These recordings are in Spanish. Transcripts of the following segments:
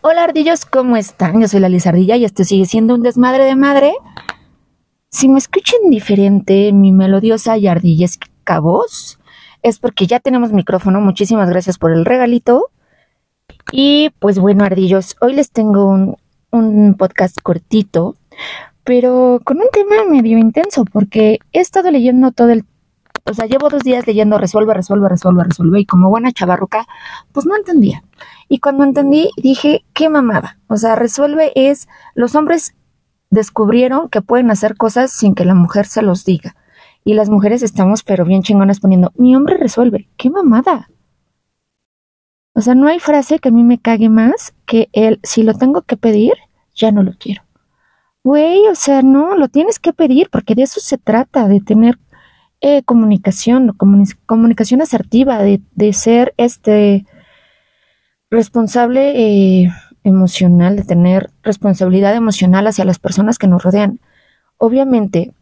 Hola ardillos, ¿cómo están? Yo soy la Lizardilla y esto sigue siendo un desmadre de madre. Si me escuchan diferente mi melodiosa y ardillesca voz, es porque ya tenemos micrófono. Muchísimas gracias por el regalito. Y pues bueno, ardillos, hoy les tengo un, un podcast cortito, pero con un tema medio intenso, porque he estado leyendo todo el o sea, llevo dos días leyendo resuelve, resuelve, resuelve, resuelve y como buena chavarruca, pues no entendía. Y cuando entendí, dije, qué mamada. O sea, resuelve es, los hombres descubrieron que pueden hacer cosas sin que la mujer se los diga. Y las mujeres estamos pero bien chingonas poniendo, mi hombre resuelve, qué mamada. O sea, no hay frase que a mí me cague más que el, si lo tengo que pedir, ya no lo quiero. Güey, o sea, no, lo tienes que pedir porque de eso se trata, de tener eh, comunicación, comunicación asertiva, de, de, ser este responsable eh, emocional, de tener responsabilidad emocional hacia las personas que nos rodean. Obviamente,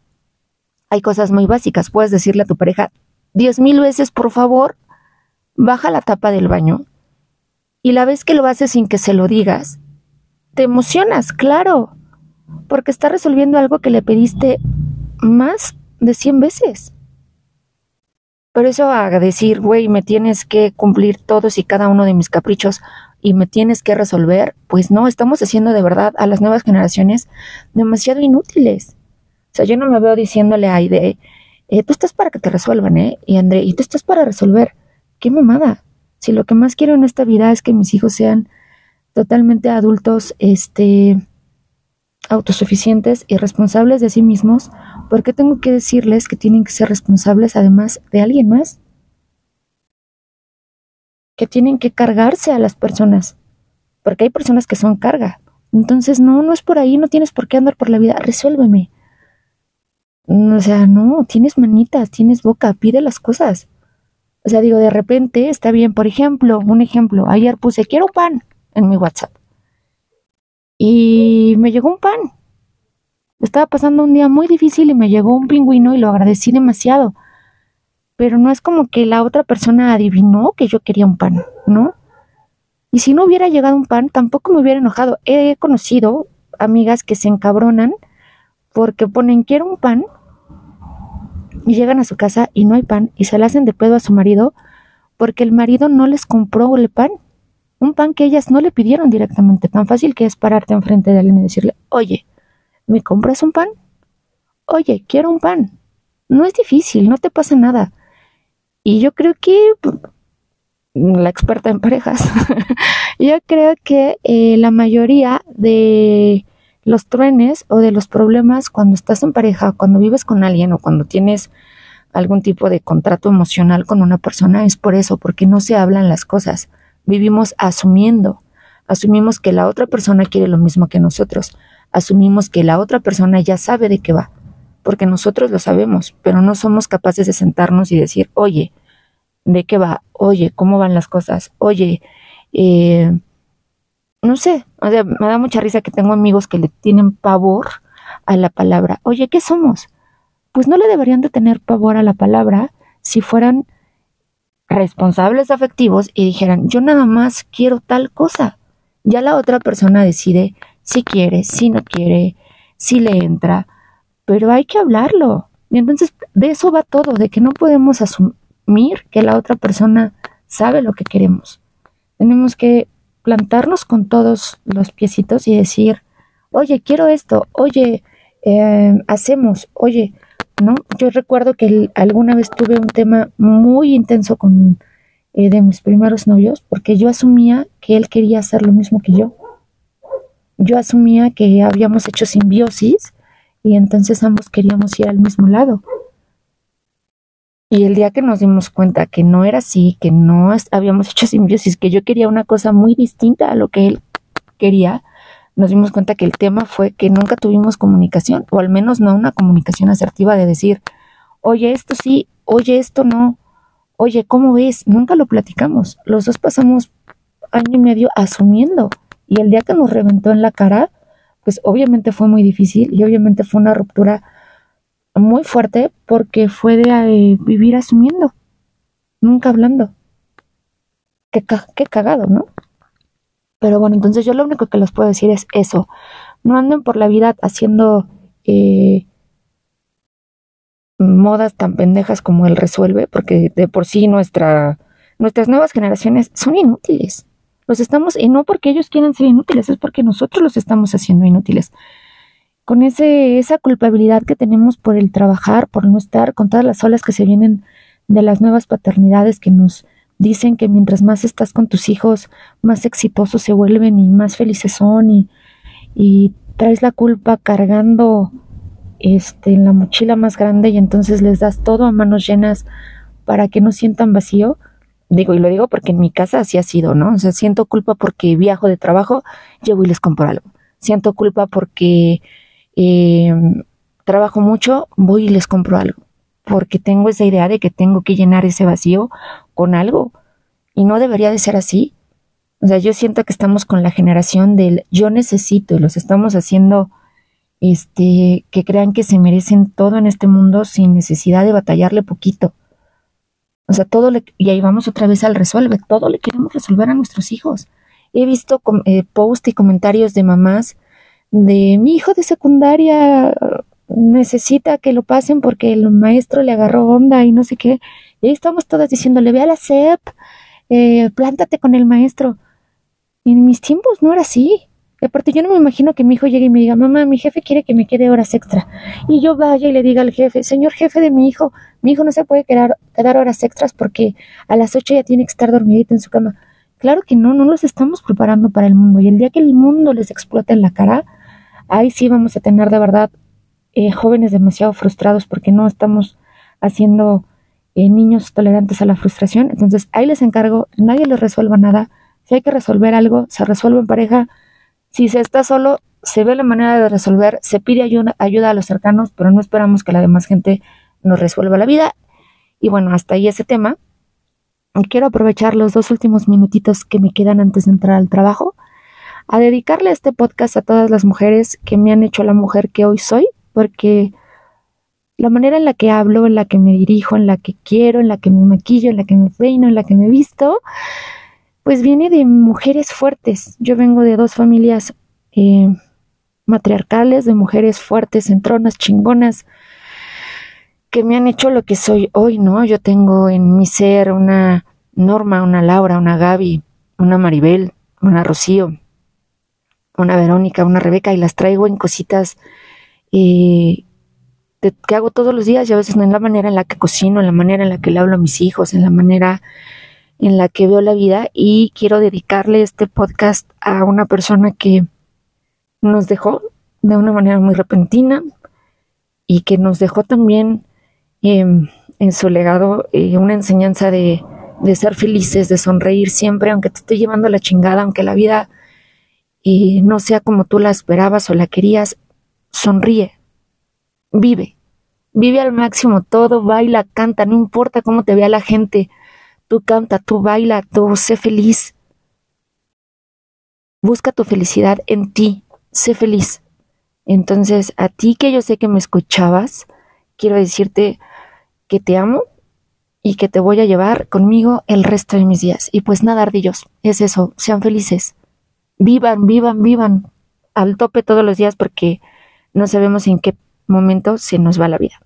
hay cosas muy básicas. Puedes decirle a tu pareja diez mil veces, por favor, baja la tapa del baño. Y la vez que lo haces sin que se lo digas, te emocionas, claro, porque está resolviendo algo que le pediste más de cien veces. Pero eso a decir, güey, me tienes que cumplir todos y cada uno de mis caprichos y me tienes que resolver, pues no, estamos haciendo de verdad a las nuevas generaciones demasiado inútiles. O sea, yo no me veo diciéndole a Aide, eh, tú estás para que te resuelvan, ¿eh? Y André, y tú estás para resolver. ¡Qué mamada! Si lo que más quiero en esta vida es que mis hijos sean totalmente adultos, este, autosuficientes y responsables de sí mismos, ¿por qué tengo que decirles que tienen que ser responsables además de alguien más? Que tienen que cargarse a las personas, porque hay personas que son carga. Entonces, no, no es por ahí, no tienes por qué andar por la vida, resuélveme. O sea, no, tienes manitas, tienes boca, pide las cosas. O sea, digo, de repente está bien, por ejemplo, un ejemplo, ayer puse quiero pan en mi WhatsApp. Y me llegó un pan. Estaba pasando un día muy difícil y me llegó un pingüino y lo agradecí demasiado. Pero no es como que la otra persona adivinó que yo quería un pan, ¿no? Y si no hubiera llegado un pan, tampoco me hubiera enojado. He conocido amigas que se encabronan porque ponen quiero un pan y llegan a su casa y no hay pan y se le hacen de pedo a su marido porque el marido no les compró el pan un pan que ellas no le pidieron directamente, tan fácil que es pararte enfrente de alguien y decirle, oye, ¿me compras un pan? Oye, quiero un pan. No es difícil, no te pasa nada. Y yo creo que la experta en parejas, yo creo que eh, la mayoría de los truenes o de los problemas cuando estás en pareja, cuando vives con alguien o cuando tienes algún tipo de contrato emocional con una persona es por eso, porque no se hablan las cosas vivimos asumiendo. Asumimos que la otra persona quiere lo mismo que nosotros. Asumimos que la otra persona ya sabe de qué va. Porque nosotros lo sabemos, pero no somos capaces de sentarnos y decir, oye, ¿de qué va? Oye, ¿cómo van las cosas? Oye, eh, no sé, o sea, me da mucha risa que tengo amigos que le tienen pavor a la palabra. Oye, ¿qué somos? Pues no le deberían de tener pavor a la palabra si fueran responsables afectivos y dijeran, yo nada más quiero tal cosa. Ya la otra persona decide si quiere, si no quiere, si le entra, pero hay que hablarlo. Y entonces de eso va todo, de que no podemos asumir que la otra persona sabe lo que queremos. Tenemos que plantarnos con todos los piecitos y decir, oye, quiero esto, oye, eh, hacemos, oye, ¿no? Yo recuerdo que alguna vez tuve un tema muy intenso con eh, de mis primeros novios porque yo asumía que él quería hacer lo mismo que yo. Yo asumía que habíamos hecho simbiosis y entonces ambos queríamos ir al mismo lado. Y el día que nos dimos cuenta que no era así, que no habíamos hecho simbiosis, que yo quería una cosa muy distinta a lo que él quería, nos dimos cuenta que el tema fue que nunca tuvimos comunicación, o al menos no una comunicación asertiva de decir, oye, esto sí, oye, esto no, oye, ¿cómo ves? Nunca lo platicamos. Los dos pasamos año y medio asumiendo. Y el día que nos reventó en la cara, pues obviamente fue muy difícil y obviamente fue una ruptura muy fuerte porque fue de eh, vivir asumiendo, nunca hablando. Qué, qué cagado, ¿no? Pero bueno, entonces yo lo único que les puedo decir es eso. No anden por la vida haciendo eh, modas tan pendejas como el resuelve, porque de por sí nuestra, nuestras nuevas generaciones son inútiles. Los estamos, y no porque ellos quieran ser inútiles, es porque nosotros los estamos haciendo inútiles. Con ese, esa culpabilidad que tenemos por el trabajar, por no estar, con todas las olas que se vienen de las nuevas paternidades que nos dicen que mientras más estás con tus hijos, más exitosos se vuelven y más felices son y, y traes la culpa cargando este, en la mochila más grande y entonces les das todo a manos llenas para que no sientan vacío. Digo, y lo digo porque en mi casa así ha sido, ¿no? O sea, siento culpa porque viajo de trabajo, llevo y les compro algo. Siento culpa porque eh, trabajo mucho, voy y les compro algo. Porque tengo esa idea de que tengo que llenar ese vacío con algo. Y no debería de ser así. O sea, yo siento que estamos con la generación del yo necesito y los estamos haciendo este, que crean que se merecen todo en este mundo sin necesidad de batallarle poquito. O sea, todo le, y ahí vamos otra vez al resuelve, todo le queremos resolver a nuestros hijos. He visto eh, post y comentarios de mamás de mi hijo de secundaria necesita que lo pasen porque el maestro le agarró onda y no sé qué. Y ahí estamos todas diciéndole, ve a la SEP, eh, plántate con el maestro. En mis tiempos no era así. Aparte, yo no me imagino que mi hijo llegue y me diga, mamá, mi jefe quiere que me quede horas extra. Y yo vaya y le diga al jefe, señor jefe de mi hijo, mi hijo no se puede quedar, quedar horas extras porque a las ocho ya tiene que estar dormidito en su cama. Claro que no, no los estamos preparando para el mundo. Y el día que el mundo les explote en la cara, ahí sí vamos a tener de verdad eh, jóvenes demasiado frustrados porque no estamos haciendo eh, niños tolerantes a la frustración. Entonces, ahí les encargo, nadie les resuelva nada. Si hay que resolver algo, se resuelve en pareja si se está solo, se ve la manera de resolver, se pide ayuda, ayuda a los cercanos, pero no esperamos que la demás gente nos resuelva la vida. Y bueno, hasta ahí ese tema. Quiero aprovechar los dos últimos minutitos que me quedan antes de entrar al trabajo a dedicarle este podcast a todas las mujeres que me han hecho la mujer que hoy soy, porque la manera en la que hablo, en la que me dirijo, en la que quiero, en la que me maquillo, en la que me peino, en la que me visto, pues viene de mujeres fuertes. Yo vengo de dos familias eh, matriarcales, de mujeres fuertes, entronas, chingonas, que me han hecho lo que soy hoy, ¿no? Yo tengo en mi ser una Norma, una Laura, una Gaby, una Maribel, una Rocío, una Verónica, una Rebeca, y las traigo en cositas eh, que hago todos los días y a veces en la manera en la que cocino, en la manera en la que le hablo a mis hijos, en la manera en la que veo la vida y quiero dedicarle este podcast a una persona que nos dejó de una manera muy repentina y que nos dejó también em, en su legado eh, una enseñanza de, de, ser felices, de sonreír siempre, aunque te esté llevando la chingada, aunque la vida eh, no sea como tú la esperabas o la querías, sonríe, vive, vive al máximo todo, baila, canta, no importa cómo te vea la gente, Tú canta, tú baila, tú sé feliz. Busca tu felicidad en ti, sé feliz. Entonces, a ti que yo sé que me escuchabas, quiero decirte que te amo y que te voy a llevar conmigo el resto de mis días. Y pues nada, ardillos, es eso, sean felices. Vivan, vivan, vivan al tope todos los días porque no sabemos en qué momento se nos va la vida.